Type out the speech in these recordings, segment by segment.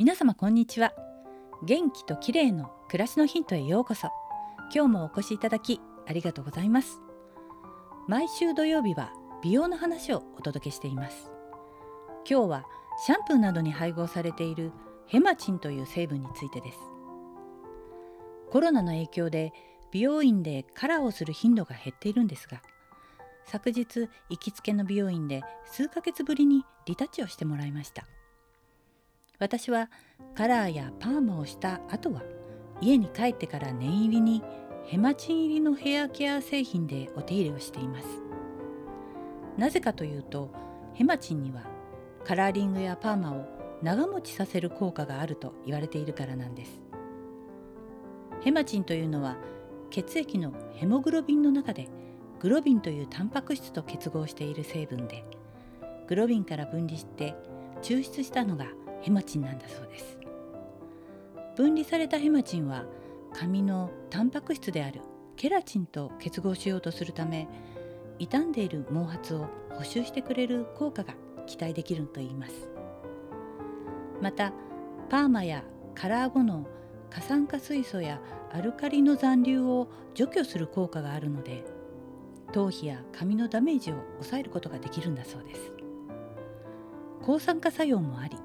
皆様こんにちは。元気と綺麗の暮らしのヒントへようこそ。今日もお越しいただきありがとうございます。毎週土曜日は美容の話をお届けしています。今日はシャンプーなどに配合されているヘマチンという成分についてです。コロナの影響で美容院でカラーをする頻度が減っているんですが昨日行きつけの美容院で数ヶ月ぶりにリタッチをしてもらいました。私はカラーやパーマをした後は家に帰ってから念入りにヘマチン入りのヘアケア製品でお手入れをしています。なぜかというとヘマチンにはカラーリングやパーマを長持ちさせる効果があると言われているからなんです。ヘマチンというのは血液のヘモグロビンの中でグロビンというタンパク質と結合している成分でグロビンから分離して抽出したのがヘマチンなんだそうです。分離されたヘマチンは髪のタンパク質であるケラチンと結合しようとするため傷んでいる毛髪を補修してくれる効果が期待できるといいます。またパーマやカラー後の過酸化水素やアルカリの残留を除去する効果があるので頭皮や髪のダメージを抑えることができるんだそうです。抗酸化作用もあり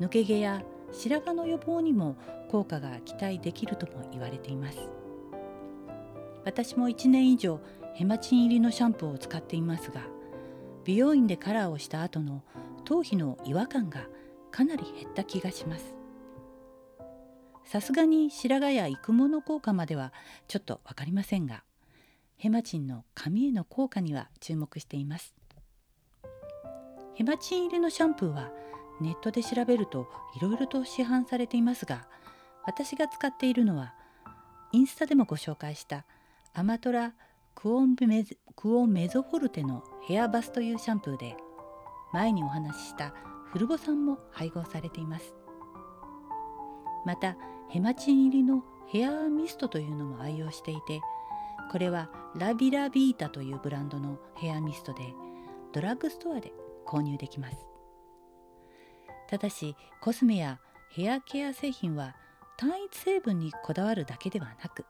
抜け毛や白髪の予防にも効果が期待できるとも言われています。私も1年以上ヘマチン入りのシャンプーを使っていますが美容院でカラーをした後の頭皮の違和感がかなり減った気がします。さすがに白髪や育毛の効果まではちょっと分かりませんがヘマチンの髪への効果には注目しています。ヘマチン入りのシャンプーはネットで調べるといろいろと市販されていますが私が使っているのはインスタでもご紹介したアマトラクオンメクオンメゾフォルテのヘアバスというシャンプーで前にお話ししたフルボ酸も配合されています。またヘマチン入りのヘアミストというのも愛用していてこれはラビラビータというブランドのヘアミストでドラッグストアで購入できます。ただしコスメやヘアケア製品は単一成分にこだわるだけではなく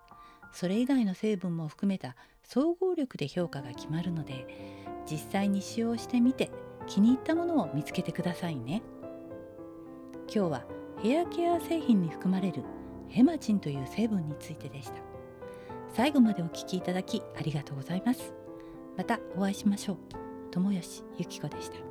それ以外の成分も含めた総合力で評価が決まるので実際に使用してみて気に入ったものを見つけてくださいね。今日はヘアケア製品に含まれるヘマチンという成分についてでした。最後までお聴きいただきありがとうございます。またお会いしましょう。友吉ゆき子でした。